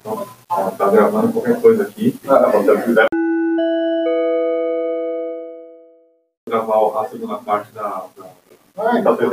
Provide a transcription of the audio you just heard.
Então, tá, tá gravando qualquer coisa aqui. Ah. Gravar a segunda parte da. da... Ah, então tá